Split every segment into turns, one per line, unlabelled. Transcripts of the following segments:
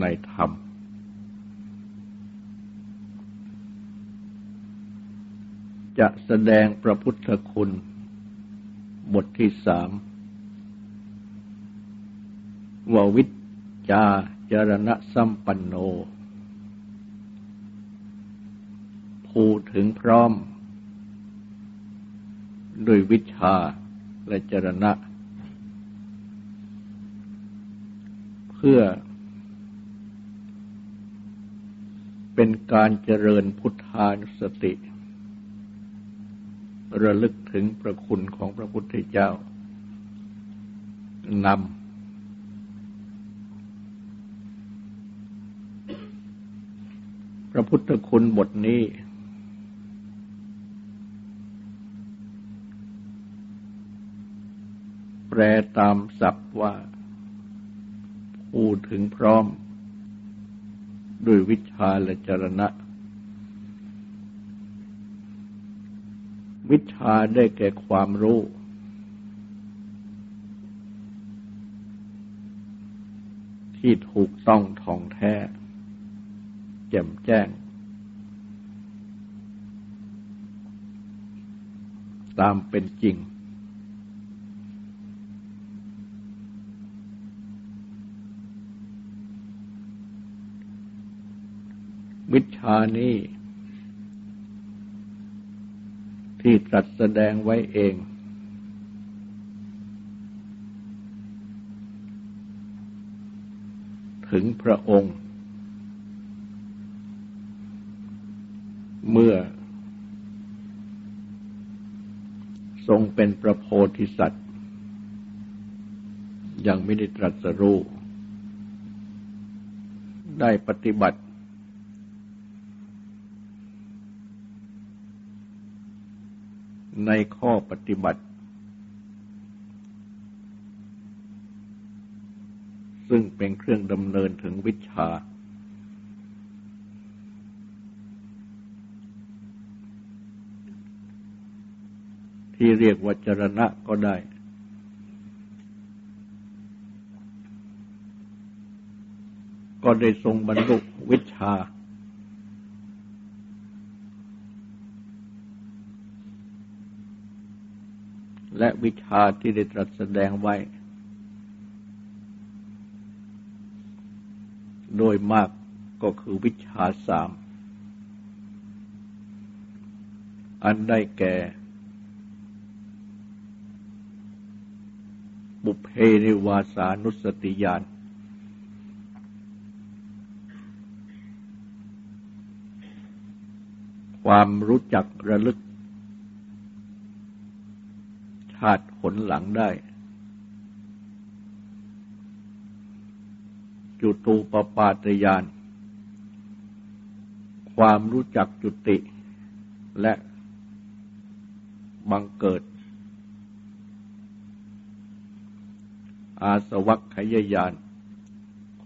ในธรรม จะแสดงพระพุทธคุณ บทที่สามววิจาจรณะสัมปันโนภูถึงพร้อม ด้วยวิชาและจรณะ เพื่อ เป็นการเจริญพุทธานุสติ ระลึกถึงพระคุณของพระพุทธเจ้านำพระพุทธคุณบทนี้ แปลตามศัพท์ว่าพูดถึงพร้อม ด้วยวิชาและจรณะ วิชาได้แก่ความรู้ ที่ถูกต้องท่องแท้ แจ่มแจ้ง ตามเป็นจริง วิชานี้ที่ตรัสแสดงไว้เอง ถึงพระองค์ เมื่อ ทรงเป็นพระโพธิสัตว์ ยังไม่ได้ตรัสรู้ ได้ปฏิบัติใน ข้อปฏิบัติ ซึ่งเป็นเครื่องดำเนินถึงวิชา ที่เรียกว่าจรณะก็ได้ก็ได้ทรงบรรลุวิชา และวิชาที่ได้ตรัสแสดงไว้ โดยมากก็คือวิชาสาม อันได้แก่ บุเพนิวาสานุสติญาณความรู้จักระลึกาติผลหลังได้ จุตูปปาตยาน ความรู้จักจุติและบังเกิด อาสวัคขยายาน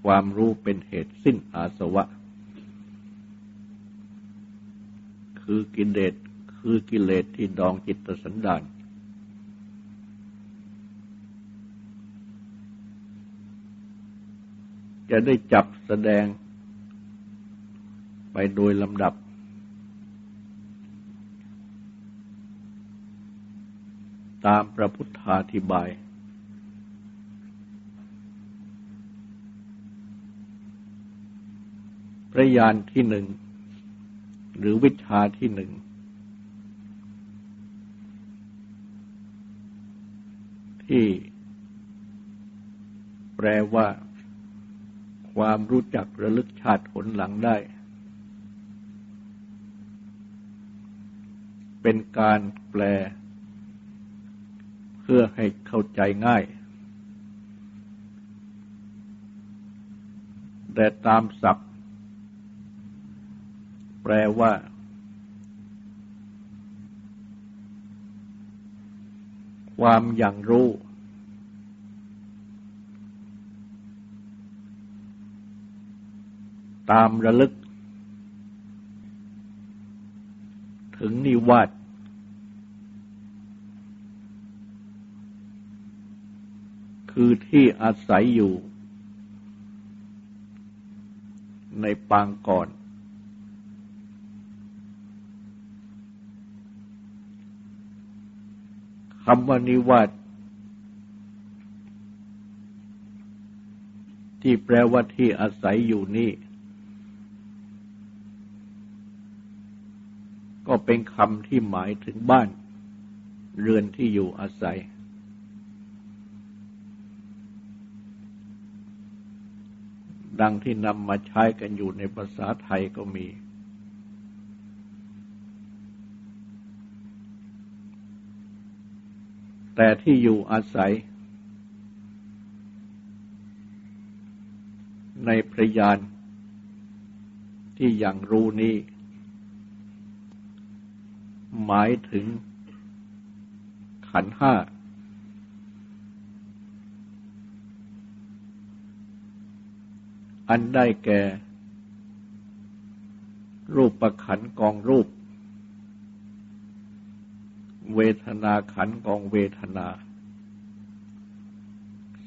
ความรู้เป็นเหตุสิ้นอาสวะ คือกิเลสคือกิเลสที่ดองจิตสันดาน จะได้จับแสดงไปโดยลำดับ ตามพระพุทธาธิบาย พระยานที่หนึ่ง หรือวิชาที่หนึ่ง ที่แปลว่า ความรู้จักระลึกชาติผลหลังได้ เป็นการแปล เพื่อให้เข้าใจง่าย แต่ตามศัพท์ แปลว่า ความอย่างรู้ ตามระลึก ถึงนิวาสคือที่อาศัยอยู่ ในปางก่อน คำว่านิวาสที่แปลว่าที่อาศัยอยู่นี่ เป็นคำที่หมายถึงบ้าน เรือนที่อยู่อาศัย ดังที่นำมาใช้กันอยู่ในภาษาไทยก็มี แต่ที่อยู่อาศัย ในพระยานที่อย่างรู้นี้ หมายถึงขันห้า อันได้แก่ รูปประขันกองรูป เวทนาขันกองเวทนา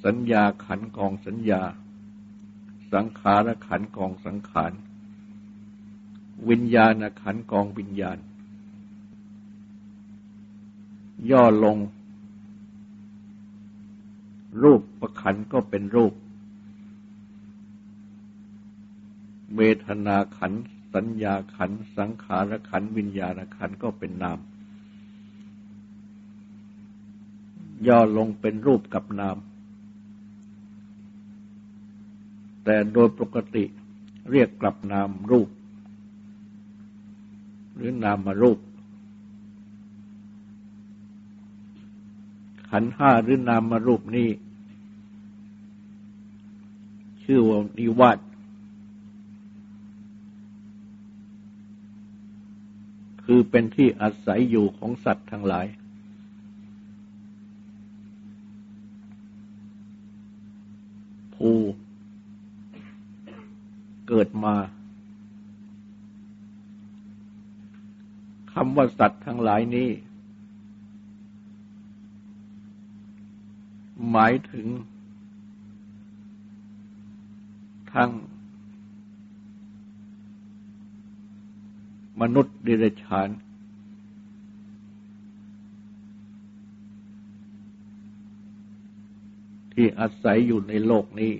สัญญาขันกองสัญญา สังขารขันกองสังขาร วิญญาณขันกองวิญญาณ ย่อลง รูปประขันก็เป็นรูป เวทนาขัน สัญญาขัน สังขารขัน วิญญาณขันก็เป็นนาม ย่อลงเป็นรูปกับนาม แต่โดยปกติเรียกกลับนามรูป หรือนามมารูป ขันห้าหรือนามมารูปนี้ ชื่อว่านิวาสคือเป็นที่อาศัยอยู่ของสัตว์ทั้งหลาย ผู้เกิดมาคำว่าสัตว์ทั้งหลายนี้ หมายถึง ทั้ง มนุษย์ดิเรกชันที่อาศัยอยู่ในโลกนี้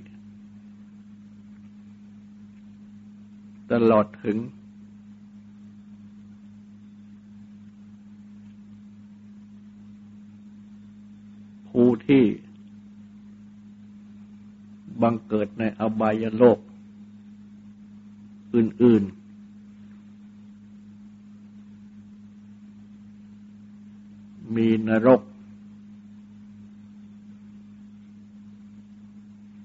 ตลอดถึงผู้ที่ บังเกิดในอบายโลก อื่น ๆ มีนรก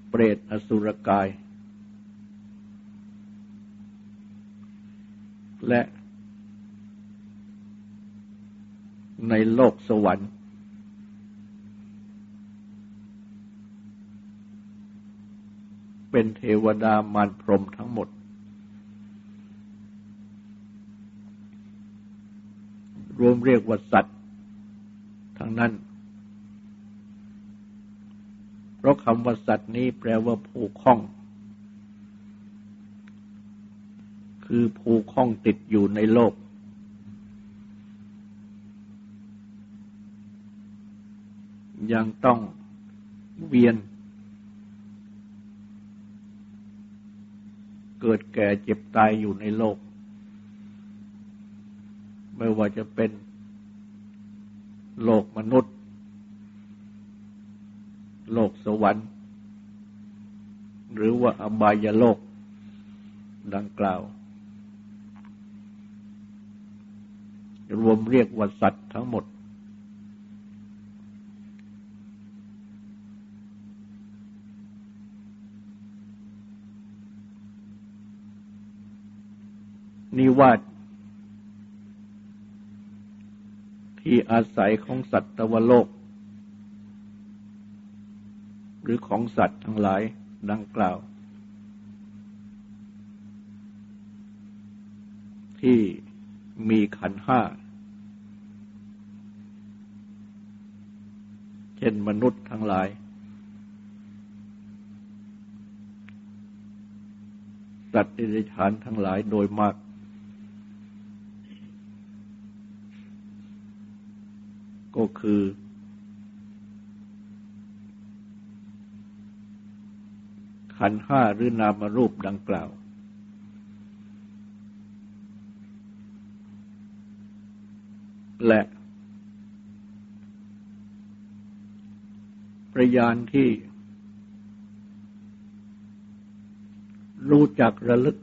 เปรตอสุรกาย และในโลกสวรรค์ เป็นเทวดามารพรมทั้งหมด รวมเรียกว่าสัตว์ทั้งนั้น เพราะคำว่าสัตว์นี้แปลว่าผู้คล้อง คือผู้คล้องติดอยู่ในโลกยังต้องเวียน เกิดแก่เจ็บตายอยู่ในโลก ไม่ว่าจะเป็นโลกมนุษย์ โลกสวรรค์ หรือว่าอบายโลกดังกล่าว รวมเรียกว่าสัตว์ทั้งหมด นิวาสที่อาศัยของสัตว์ตวโลก หรือของสัตว์ทั้งหลายดังกล่าว ที่มีขันห้า เช่นมนุษย์ทั้งหลาย สัตว์อิริชานทั้งหลายโดยมาก ก็คือ ขันห้าหรือนามรูปดังกล่าว และประยานที่ รู้จักระลึก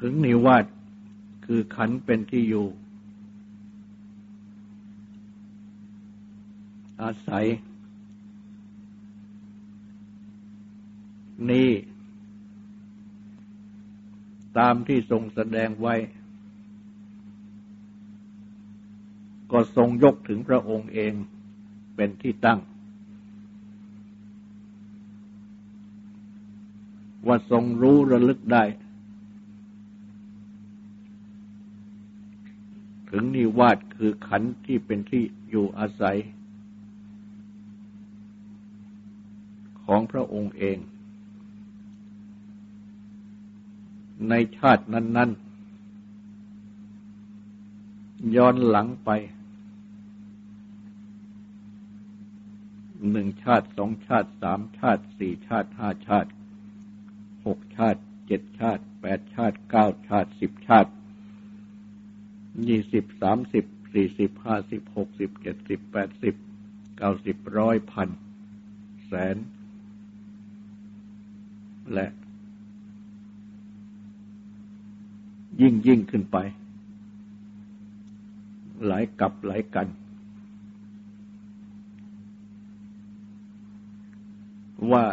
ถึงนิวาสคือขันเป็นที่อยู่ อาศัย นี้ ตามที่ทรงแสดงไว้ ก็ทรงยกถึงพระองค์เองเป็นที่ตั้ง ว่าทรงรู้ระลึกได้ ถึงนิวาสคือขันที่เป็นที่อยู่อาศัย ของพระองค์เอง ในชาตินั้น ๆ ย้อนหลังไป หนึ่งชาติสองชาติสามชาติสี่ชาติห้าชาติหกชาติเจ็ดชาติแปดชาติเก้าชาติสิบชาติยี่สิบสามสิบสี่สิบห้าสิบหกสิบเจ็ดสิบแปดสิบเก้าสิบร้อยพันแสน และ ยิ่งยิ่งขึ้นไป หลายกับหลายกัน ว่า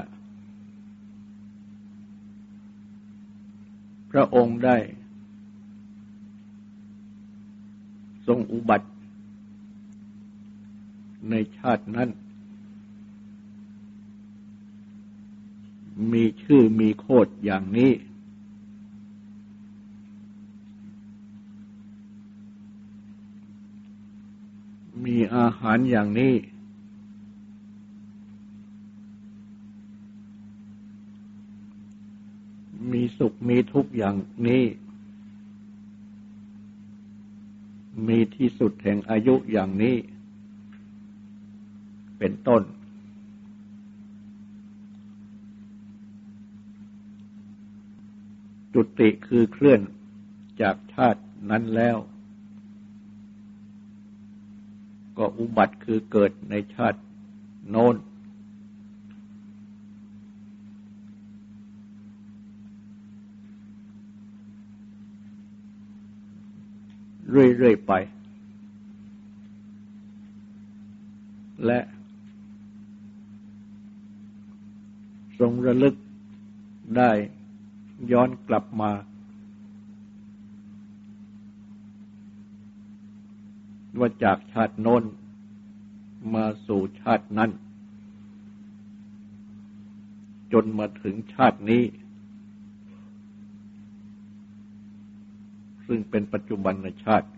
พระองค์ได้ ทรงอุบัติ ในชาตินั้น มีชื่อมีโคดอย่างนี้ มีอาหารอย่างนี้ มีสุขมีทุกข์อย่างนี้ มีที่สุดแห่งอายุอย่างนี้ เป็นต้น จุติคือเคลื่อนจากชาตินั้นแล้ว ก็อุบัติคือเกิดในชาติโน้น เรื่อย ๆ ไป และ ทรงระลึกได้ ย้อนกลับมา ว่าจากชาติโน้นมาสู่ชาตินั้น จนมาถึงชาตินี้ ซึ่งเป็นปัจจุบันชาติ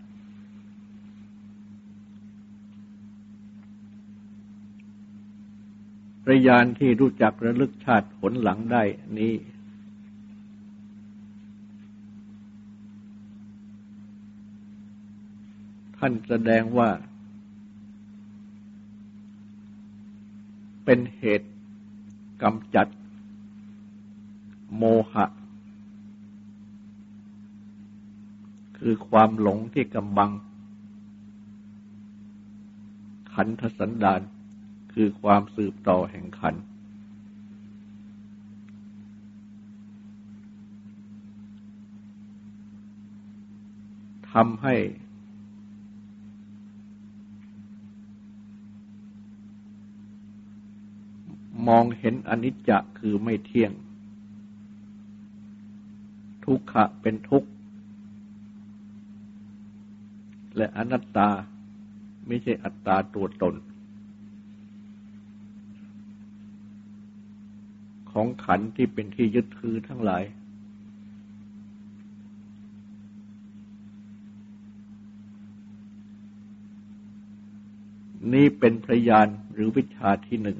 ระยานที่รู้จักระลึกชาติผลหลังได้นี้ ท่านแสดงว่า เป็นเหตุกำจัด โมหะ คือความหลงที่กำบัง ขันธสันดานคือความสืบต่อแห่งขันทำให้ มองเห็นอนิจจะคือไม่เที่ยง ทุกขะเป็นทุกข์ และอนัตตาไม่ใช่อัตตาตัวตน ของขันที่เป็นที่ยึดถือทั้งหลาย นี่เป็นพยานหรือวิชาที่หนึ่ง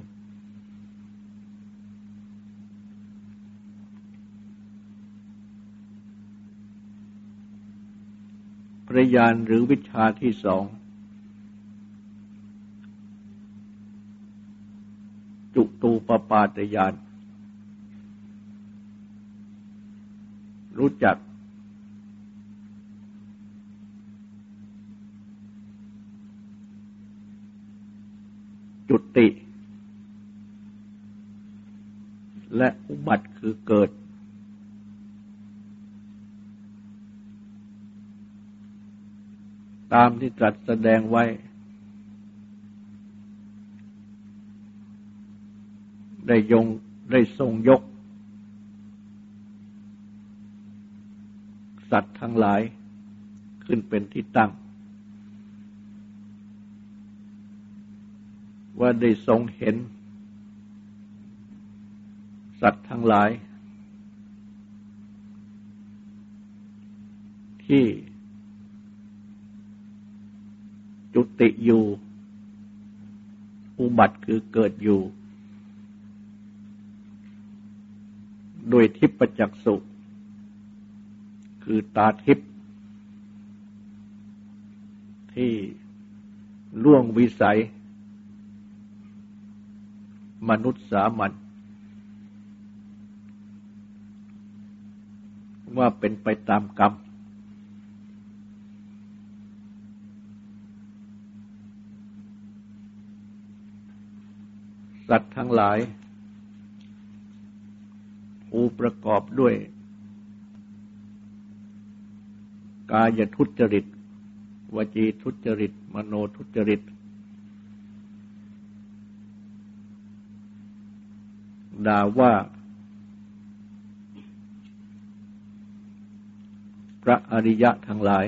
ระยานหรือวิชาที่สอง จุตูปปาตยาน รู้จัก จุติ และอุบัติคือเกิด ตามที่ตรัสแสดงไว้ ได้ยงได้ทรงยก สัตว์ทั้งหลายขึ้นเป็นที่ตั้ง ว่าได้ทรงเห็น สัตว์ทั้งหลาย ที่ จุติอยู่ อุบัติคือเกิดอยู่ โดยทิพจักสุคือตาทิพที่ล่วงวิสัย มนุษย์สามัญว่าเป็นไปตามกรรม สัตว์ทั้งหลายผู้ประกอบด้วย กายทุจริต วจีทุจริต มโนทุจริต ด่าว่า พระอริยะทั้งหลาย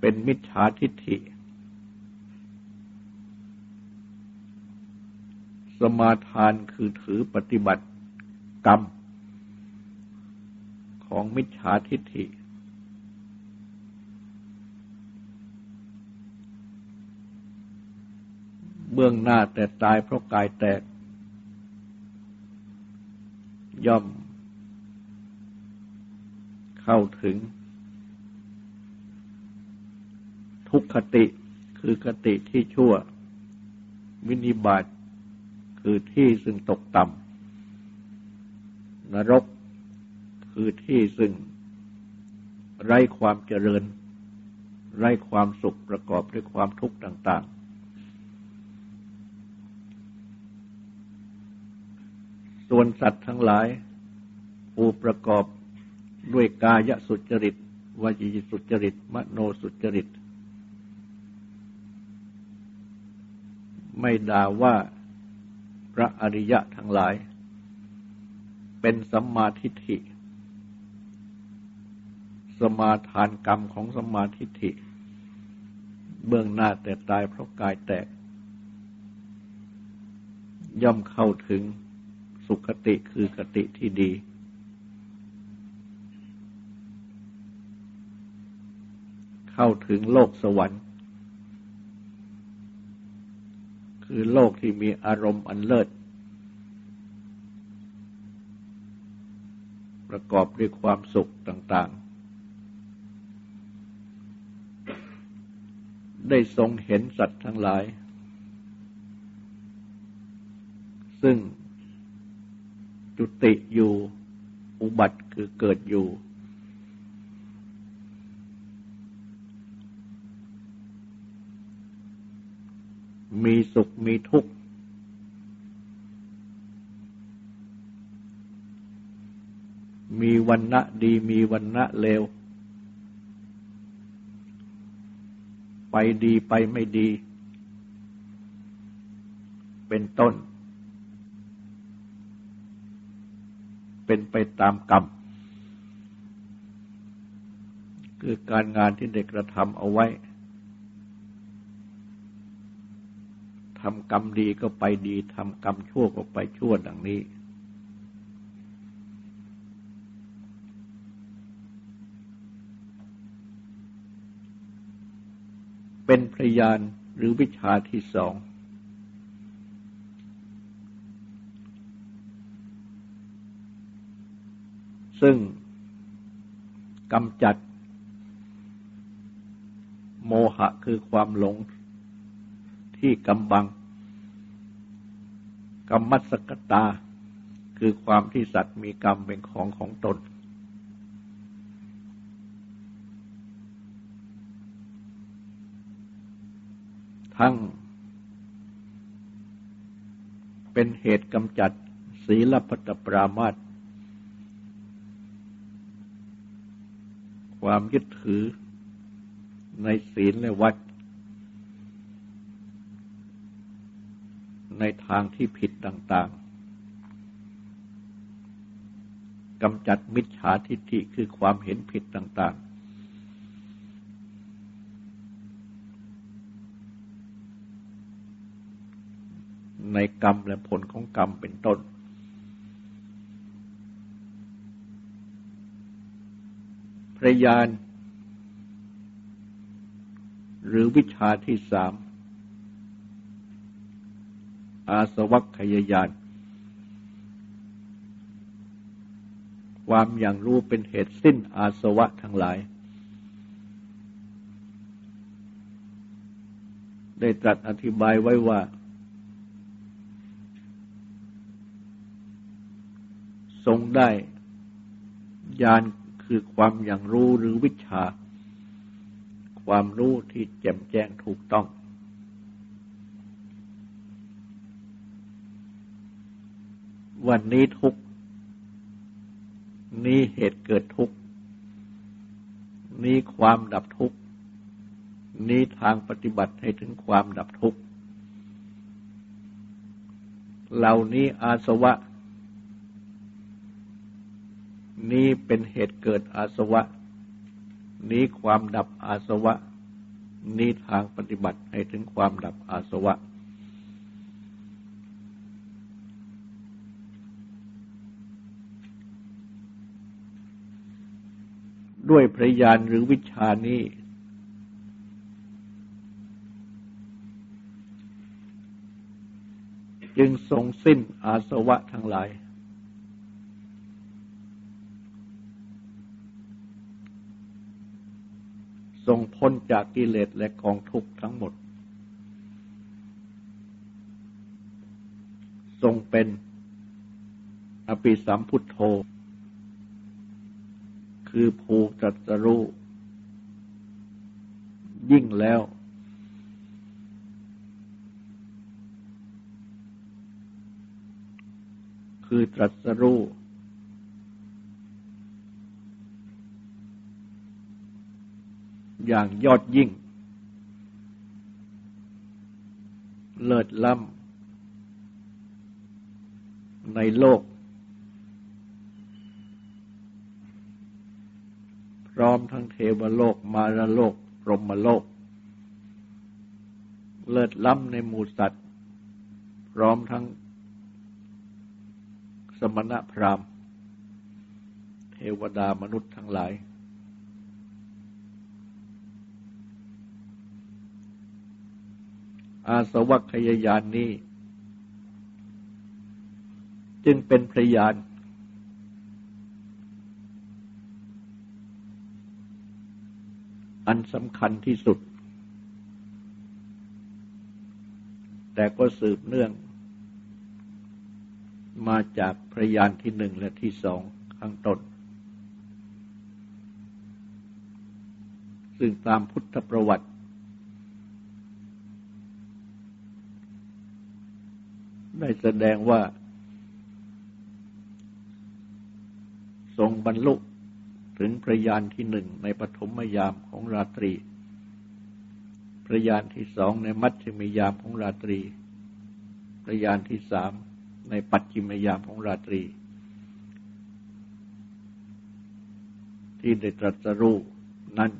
เป็นมิจฉาทิฏฐิ มาทานคือถือปฏิบัติกรรม ของมิจฉาทิฏฐิ เบื้องหน้าแต่ตายเพราะกายแตก ย่อม เข้าถึง ทุกขติคือคติที่ชั่ว วินิบาต คือที่ซึ่งตกต่ำนรกคือที่ซึ่งไร้ความเจริญ ไร้ความสุขประกอบด้วยความทุกข์ต่าง ๆ ส่วนสัตว์ทั้งหลายผู้ประกอบด้วยกายสุจริตวจีสุจริต มโนสุจริต ไม่ด่าว่า พระอริยะทั้งหลาย เป็นสัมมาทิฏฐิ สมาทานกรรมของสมาทิฏฐิ เบื้องหน้าแต่ตายเพราะกายแตก ย่อมเข้าถึงสุขติคือกติที่ดี เข้าถึงโลกสวรรค์ คือโลกที่มีอารมณ์อันเลิศ ประกอบด้วยความสุขต่าง ๆ ได้ทรงเห็นสัตว์ทั้งหลาย ซึ่งจุติอยู่อุบัติคือเกิดอยู่ มีสุขมีทุกข์ มีวันณะดีมีวันณะเลว ไปดีไปไม่ดี เป็นต้น เป็นไปตามกรรม คือการงานที่เด็กกระทำเอาไว้ ทำกรรมดีก็ไปดีทำกรรมชั่วก็ไปชั่วดังนี้ เป็นพยานหรือวิชาที่สอง ซึ่งกำจัด โมหะคือความหลง ที่กำบังกรรมัสกตา คือความที่สัตว์มีกรรมเป็นของของตน ทั้ง เป็นเหตุกำจัดศีลพัตปรามาตความยึดถือในศีลและวัด ในทางที่ผิดต่างๆกำจัดมิจฉาทิฏฐิคือความเห็นผิดต่างๆ ในกรรมและผลของกรรมเป็นต้นพยานหรือวิชาที่สาม อาสวัคขยายาน ความอย่างรู้เป็นเหตุสิ้นอาสวะทั้งหลาย ได้ตรัสอธิบายไว้ว่า ทรงได้ยานคือความอย่างรู้หรือวิชา ความรู้ที่แจ่มแจ้งถูกต้อง วันนี้ทุกนี้เหตุเกิดทุกนี้ความดับทุกนี้ทางปฏิบัติให้ถึงความดับทุกเหล่านี้อาสวะ นี้เป็นเหตุเกิดอาสวะ นี้ความดับอาสวะ นี้ทางปฏิบัติให้ถึงความดับอาสวะ ด้วยพระญาณหรือวิชานี้ จึงทรงสิ้นอาสวะทั้งหลาย ทรงพ้นจากกิเลสและกองทุกข์ทั้งหมด ทรงเป็นอภิสัมพุทโธ คือภูตรัสรู้ยิ่งแล้ว คือตรัสรู้อย่างยอดยิ่ง เลิศล้ำในโลก พร้อมทั้งเทวโลกมารโลกพรหมโลก เลิศล้ำในหมูสัตว์ พร้อมทั้งสมณะพราหมณ์เทวดามนุษย์ทั้งหลาย อาสวัคยายานนี้ จึงเป็นพยาน อันสำคัญที่สุด แต่ก็สืบเนื่อง มาจากพระยานที่หนึ่งและที่สองข้างต้นซึ่งตามพุทธประวัติ ได้แสดงว่า ทรงบรรลุ ถึงพระยานที่หนึ่งในปฐมยามของราตรีพระยานที่สองในมัชฌิมยามของราตรีพระยานที่สามในปัจจิมยามของราตรี ที่ได้ตรัสรู้นั้น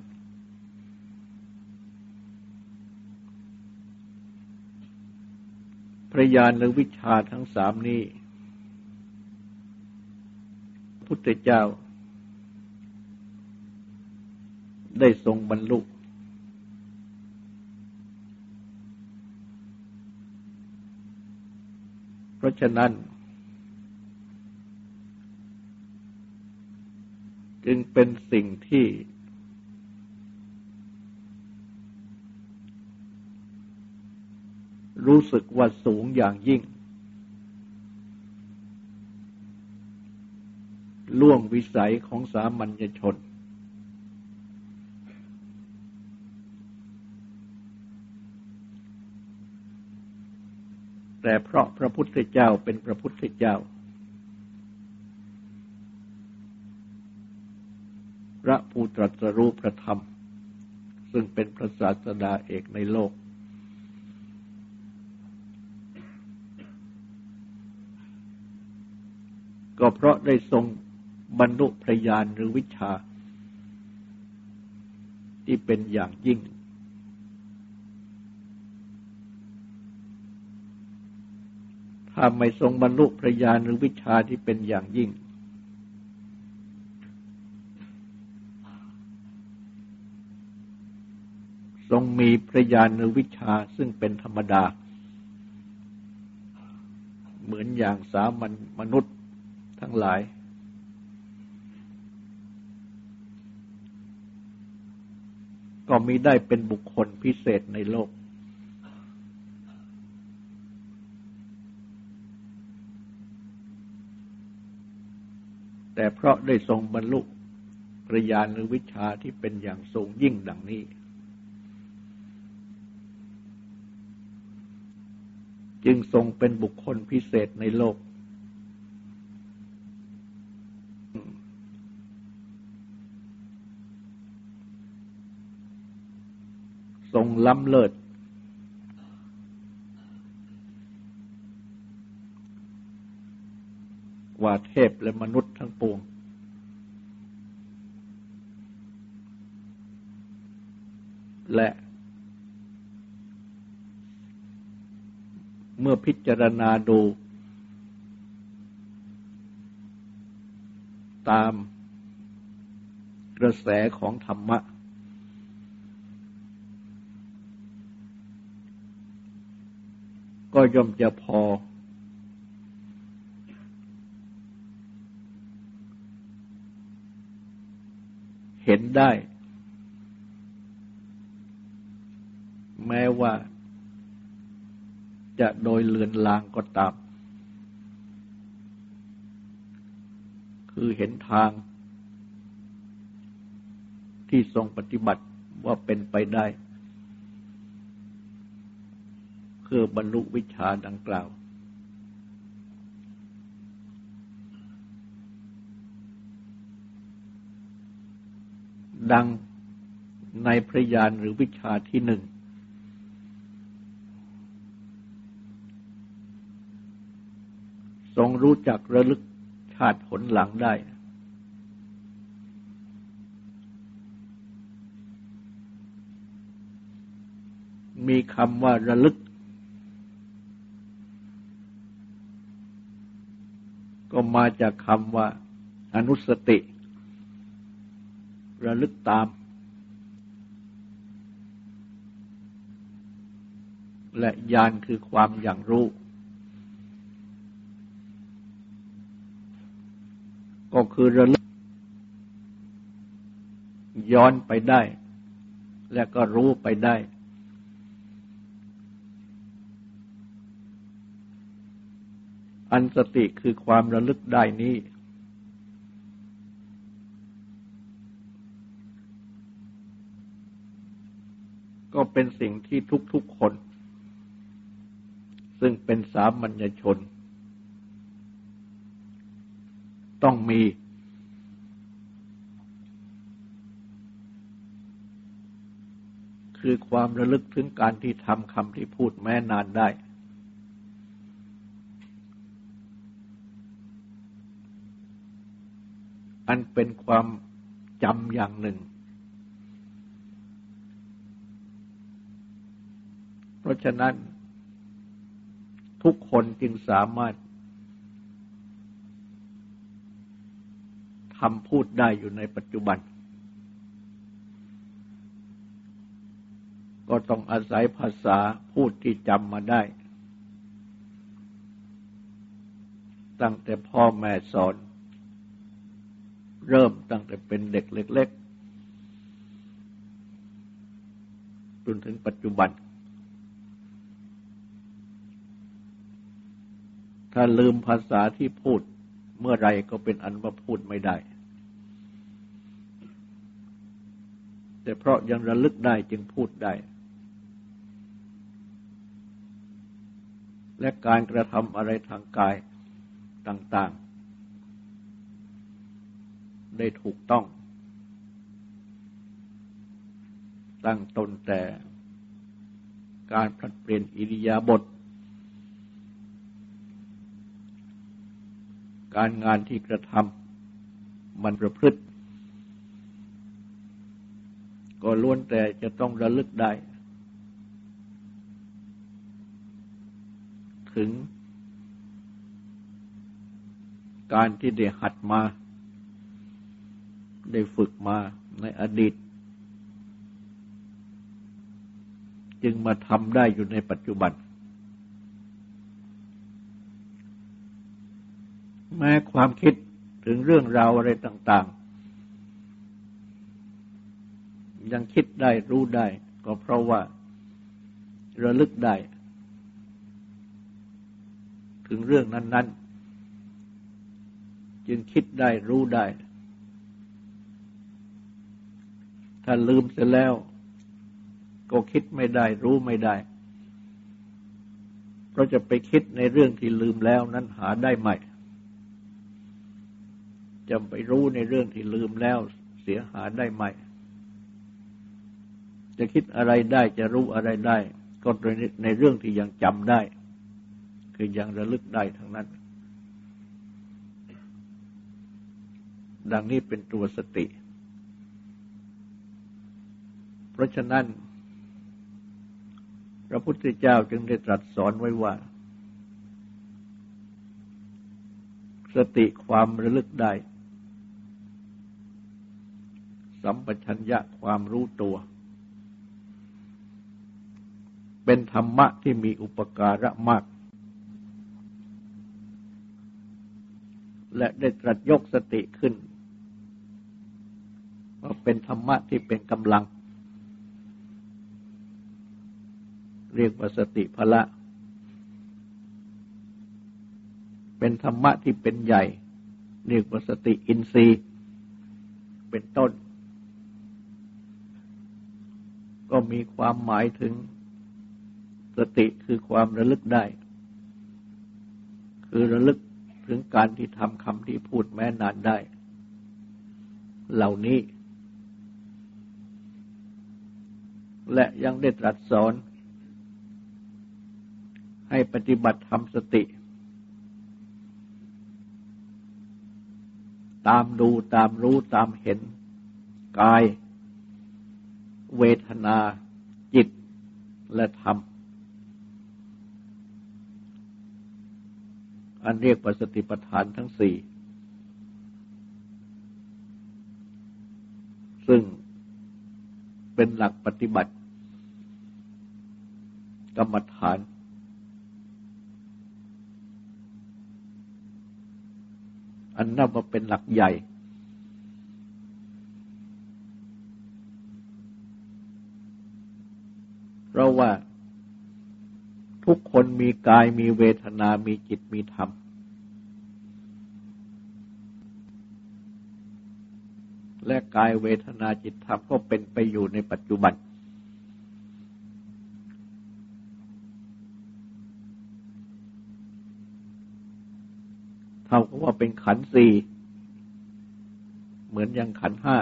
พระยานหรือวิชาทั้งสามนี้ พุทธเจ้า ได้ทรงบรรลุเพราะฉะนั้น จึงเป็นสิ่งที่รู้สึกว่าสูงอย่างยิ่ง ล่วงวิสัยของสามัญชน แต่เพราะพระพุทธเจ้าเป็นพระพุทธเจ้า พระผู้ตรัสรู้พระธรรม ซึ่งเป็นพระศาสดาเอกในโลก ก็เพราะได้ทรงบรรลุพระญาณหรือวิชา ที่เป็นอย่างยิ่ง ถ้าไม่ทรงบรรลุพระญาณหรือวิชาที่เป็นอย่างยิ่ง ทรงมีพระญาณหรือวิชาซึ่งเป็นธรรมดา เหมือนอย่างสามัญมนุษย์ทั้งหลาย ก็มีได้เป็นบุคคลพิเศษในโลก แต่เพราะได้ทรงบรรลุปริญาณหรือวิชาที่เป็นอย่างสูงยิ่งดังนี้ จึงทรงเป็นบุคคลพิเศษในโลก ทรงล้ำเลิศ ว่าเทพและมนุษย์ทั้งปวง และเมื่อพิจารณาดู ตามกระแสของธรรมะ ก็ย่อมจะพอเห็น ได้ แม้ว่าจะโดยเลือนลางก็ตาม คือเห็นทางที่ทรงปฏิบัติว่าเป็นไปได้ เพื่อบรรลุวิชาดังกล่าว ดังในพระญาณหรือวิชาที่หนึ่ง ทรงรู้จักระลึกชาติผลหลังได้ มีคำว่าระลึก ก็มาจากคำว่าอนุสติ ระลึกตาม และญาณคือความอย่างรู้ ก็คือระลึก ย้อนไปได้ และก็รู้ไปได้ออันสติคือความระลึกได้นี้ ก็เป็นสิ่งที่ทุกๆคน ซึ่งเป็นสามัญชน ต้องมี คือความระลึกถึงการที่ทำคำที่พูดแม้นานได้ อันเป็นความจำอย่างหนึ่ง เพราะฉะนั้น ทุกคนจึงสามารถทำพูดได้อยู่ในปัจจุบัน ก็ต้องอาศัยภาษาพูดที่จำมาได้ ตั้งแต่พ่อแม่สอน เริ่มตั้งแต่เป็นเด็กเล็ก ๆ จนถึงปัจจุบัน ถ้าลืมภาษาที่พูดเมื่อไรก็เป็นอันว่าพูดไม่ได้ แต่เพราะยังระลึกได้จึงพูดได้ และการกระทำอะไรทางกายต่าง ๆ ได้ถูกต้อง ตั้งตนแต่การผลัดเปลี่ยนอิริยาบถ การงานที่กระทำมันประพฤติ ก็ล้วนแต่จะต้องระลึกได้ ถึง การที่ได้หัดมา ได้ฝึกมาในอดีต จึงมาทำได้อยู่ในปัจจุบัน แม้ความคิดถึงเรื่องราวอะไรต่าง ๆ ยังคิดได้รู้ได้ ก็เพราะว่าระลึกได้ ถึงเรื่องนั้น ๆ จึงคิดได้รู้ได้ ถ้าลืมเสร็จแล้ว ก็คิดไม่ได้รู้ไม่ได้ เพราะจะไปคิดในเรื่องที่ลืมแล้วนั้นหาได้ใหม่ จะไปรู้ในเรื่องที่ลืมแล้วเสียหาได้ใหม่จะคิดอะไรได้จะรู้อะไรได้ ก็ในเรื่องที่ยังจำได้ คือยังระลึกได้ทั้งนั้น ดังนี้เป็นตัวสติ เพราะฉะนั้น พระพุทธเจ้าจึงได้ตรัสสอนไว้ว่าสติความระลึกได้ สัมปชัญญะความรู้ตัว เป็นธรรมะที่มีอุปการะมาก และได้ตรัสยกสติขึ้นว่าเป็นธรรมะที่เป็นกำลัง เรียกว่าสติพละ เป็นธรรมะที่เป็นใหญ่ เรียกว่าสติอินทรีย์ เป็นต้น ก็มีความหมายถึงสติคือความระลึกได้ คือระลึกถึงการที่ทำคำที่พูดแม้นานได้ เหล่านี้ และยังได้ตรัสสอน ให้ปฏิบัติทำสติ ตามดูตามรู้ตามเห็นกาย เวทนาจิตและธรรม อันเรียกว่าสติปัฏฐานทั้งสี่ ซึ่งเป็นหลักปฏิบัติ กรรมฐาน อันนับว่าเป็นหลักใหญ่ เราว่าทุกคนมีกายมีเวทนา มีจิตมีธรรม และกายเวทนาจิตธรรมก็เป็นไปอยู่ในปัจจุบัน เท่ากับว่าเป็นขันสี่ เหมือนอย่างขันห้า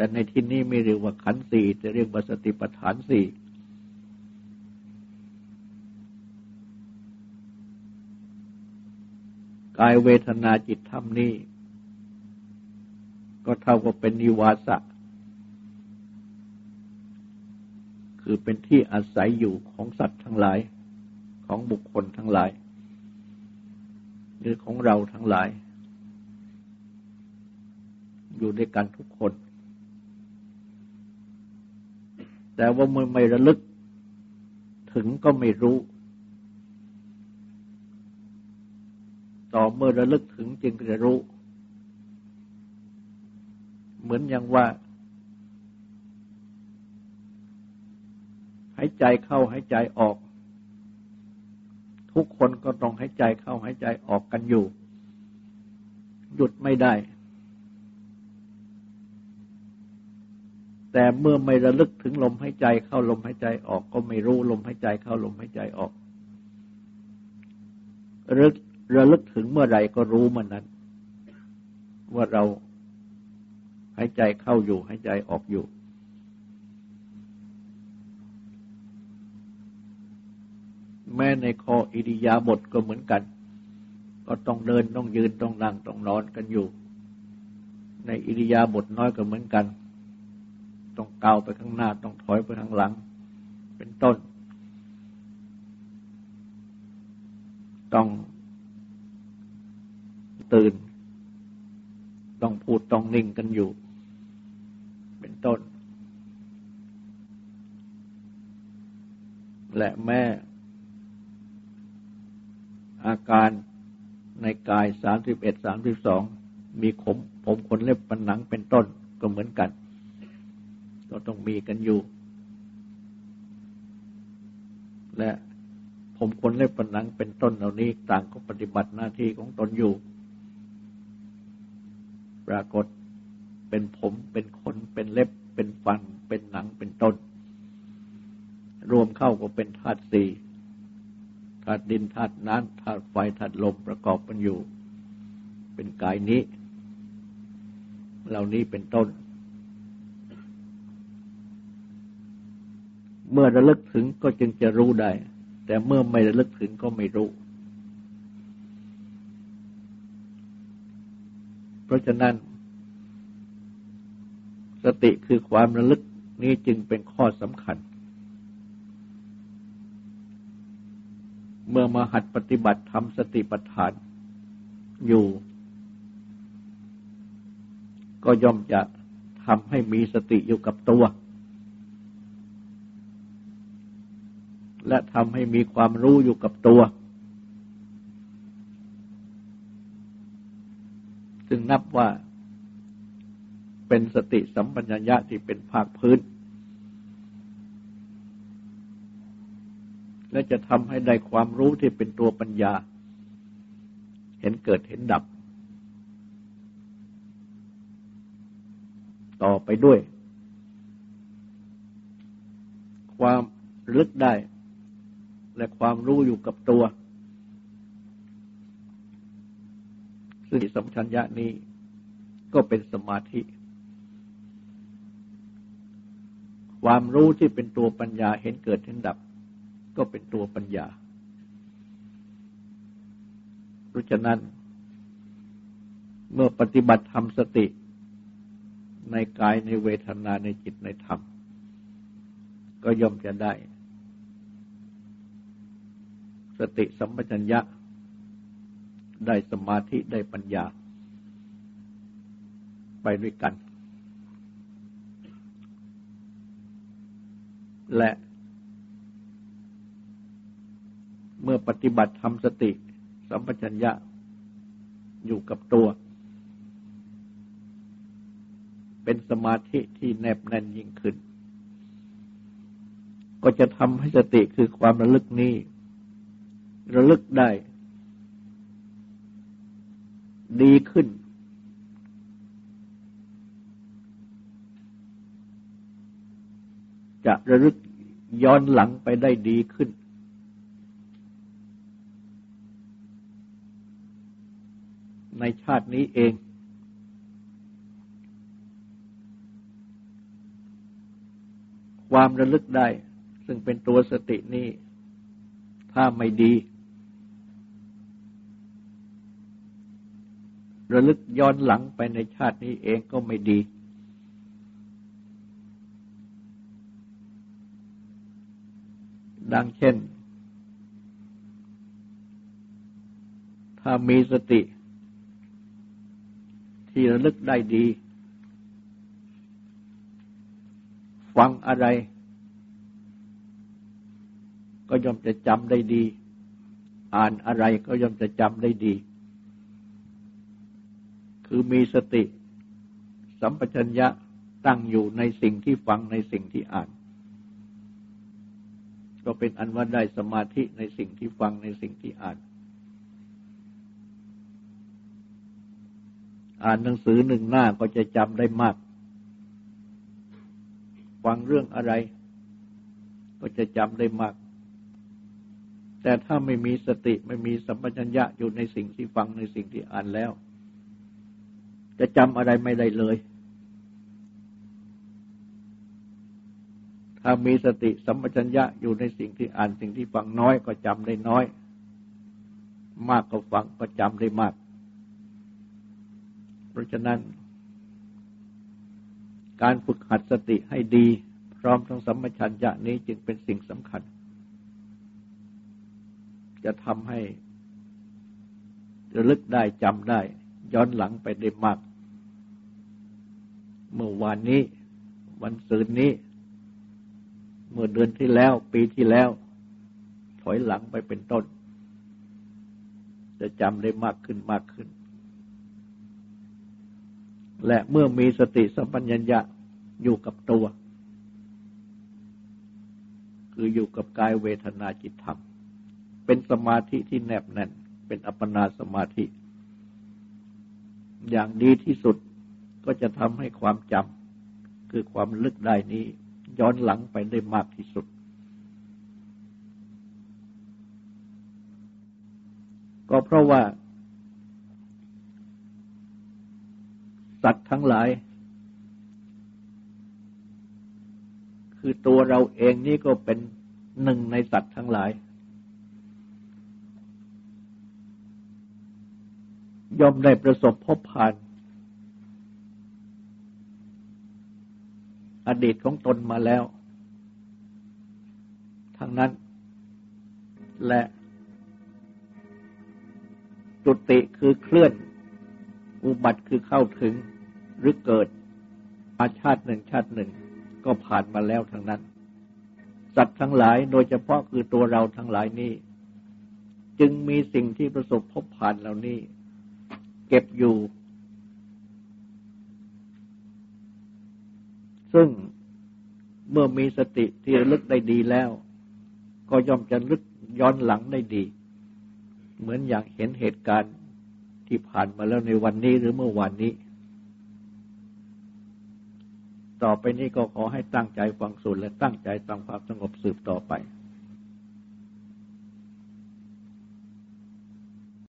แต่ในที่นี้ไม่เรียกว่าขันสี่จะเรียกว่าสติปัฏฐานสี่กายเวทนาจิตธรรมนี้ ก็เท่ากับเป็นนิวาสะ คือเป็นที่อาศัยอยู่ของสัตว์ทั้งหลายของบุคคลทั้งหลาย หรือของเราทั้งหลาย อยู่ด้วยกันทุกคน แต่ว่าเมื่อไม่ระลึก ถึงก็ไม่รู้ ต่อเมื่อระลึกถึงจึงจะรู้ เหมือนอย่างว่า หายใจเข้าหายใจออก ทุกคนก็ต้องหายใจเข้าหายใจออกกันอยู่ หยุดไม่ได้ แต่เมื่อไม่ระลึกถึงลมหายใจเข้าลมหายใจออกก็ไม่รู้ลมหายใจเข้าลมหายใจออกรึกระลึกถึงเมื่อไรก็รู้มันนั้น ว่าเราหายใจเข้าอยู่หายใจออกอยู่ แม้ในคออิริยาบถก็เหมือนกัน ก็ต้องเดินต้องยืนต้องนั่งต้องนอนกันอยู่ ในอิริยาบถน้อยก็เหมือนกัน ต้องเกาไปข้างหน้า ต้องถอยไปข้างหลัง เป็นต้น ต้องตื่น ต้องพูดต้องนิ่งกันอยู่ เป็นต้น และแม่ อาการในกายสามสิบเอ็ดสามสิบสองมีขมผมขนเล็บปันหนังเป็นต้นก็เหมือนกัน ก็ต้องมีกันอยู่ และผมขนเล็บปันหนังเป็นต้นเหล่านี้ต่างก็ปฏิบัติหน้าที่ของตนอยู่ ปรากฏเป็นผมเป็นขนเป็นเล็บ เป็นฟัน เป็นหนังเป็นต้น รวมเข้าก็เป็นธาตุสี่ธาตุดินธาตุน้ำธาตุไฟธาตุลมประกอบกันอยู่ เป็นกายนี้ เหล่านี้เป็นต้น เมื่อระลึกถึงก็จึงจะรู้ได้ แต่เมื่อไม่ระลึกถึงก็ไม่รู้ เพราะฉะนั้น สติคือความระลึกนี้จึงเป็นข้อสำคัญ เมื่อมาหัดปฏิบัติทำสติปัฏฐานอยู่ ก็ย่อมจะทำให้มีสติอยู่กับตัว และทำให้มีความรู้อยู่กับตัว ซึ่งนับว่าเป็นสติสัมปัญญะที่เป็นภาคพื้น และจะทำให้ได้ความรู้ที่เป็นตัวปัญญา เห็นเกิดเห็นดับ ต่อไปด้วย ความลึกได้ และความรู้อยู่กับตัว ซึ่งสัมชัญญะนี้ก็เป็นสมาธิ ความรู้ที่เป็นตัวปัญญาเห็นเกิดเห็นดับ ก็เป็นตัวปัญญา เพราะฉะนั้น เมื่อปฏิบัติธรรมสติในกายในเวทนาในจิตในธรรม ก็ย่อมจะได้ สติสัมปชัญญะ ได้สมาธิได้ปัญญา ไปด้วยกัน และเมื่อปฏิบัติทำสติสัมปชัญญะอยู่กับตัว เป็นสมาธิที่แนบแน่นยิ่งขึ้น ก็จะทำให้สติคือความระลึกนี้ ระลึกได้ ดีขึ้น จะระลึกย้อนหลังไปได้ดีขึ้น ในชาตินี้เอง ความระลึกได้ ซึ่งเป็นตัวสตินี้ถ้าไม่ดี ระลึกย้อนหลังไปในชาตินี้เองก็ไม่ดี ดังเช่น ถ้ามีสติ ที่ระลึกได้ดี ฟังอะไร ก็ย่อมจะจำได้ดี อ่านอะไรก็ย่อมจะจำได้ดี คือมีสติ สัมปชัญญะตั้งอยู่ในสิ่งที่ฟังในสิ่งที่อ่าน ก็เป็นอันว่าได้สมาธิในสิ่งที่ฟังในสิ่งที่อ่าน อ่านหนังสือหนึ่งหน้าก็จะจำได้มาก ฟังเรื่องอะไร ก็จะจำได้มาก แต่ถ้าไม่มีสติไม่มีสัมปชัญญะอยู่ในสิ่งที่ฟังในสิ่งที่อ่านแล้ว จะจำอะไรไม่ได้เลย ถ้ามีสติสัมปชัญญะอยู่ในสิ่งที่อ่านสิ่งที่ฟังน้อยก็จำได้น้อย มากก็ฟังก็จำได้มาก เพราะฉะนั้น การฝึกหัดสติให้ดี พร้อมทั้งสัมปชัญญะนี้จึงเป็นสิ่งสำคัญ จะทำให้ระลึกได้จำได้ย้อนหลังไปได้มาก เมื่อวานนี้ วันศืนนี้ เมื่อเดือนที่แล้ว ปีที่แล้ว ถอยหลังไปเป็นต้น จะจำได้มากขึ้นมากขึ้น และเมื่อมีสติสัมปัญญะอยู่กับตัว คืออยู่กับกายเวทนาจิตธรรม เป็นสมาธิที่แนบแน่น เป็นอัปปนาสมาธิ อย่างดีที่สุด ก็จะทำให้ความจำคือความลึกได้นี้ ย้อนหลังไปได้มากที่สุด ก็เพราะว่า สัตว์ทั้งหลาย คือตัวเราเองนี่ก็เป็นหนึ่งในสัตว์ทั้งหลาย ย่อมได้ประสบพบผ่าน อดีตของตนมาแล้ว ทั้งนั้น และจุติคือเคลื่อน อุบัติคือเข้าถึงหรือเกิดอาชาติหนึ่งชาติหนึ่ง ก็ผ่านมาแล้วทั้งนั้น สัตว์ทั้งหลายโดยเฉพาะคือตัวเราทั้งหลายนี้ จึงมีสิ่งที่ประสบพบผ่านเหล่านี้ เก็บอยู่ ซึ่งเมื่อมีสติที่ระลึกได้ดีแล้ว ก็ย่อมจะลึกย้อนหลังได้ดี เหมือนอย่างเห็นเหตุการณ์ที่ผ่านมาแล้วในวันนี้หรือเมื่อวานนี้ ต่อไปนี้ก็ขอให้ตั้งใจฟังสูตรและตั้งใจตั้งความสงบสืบต่อไป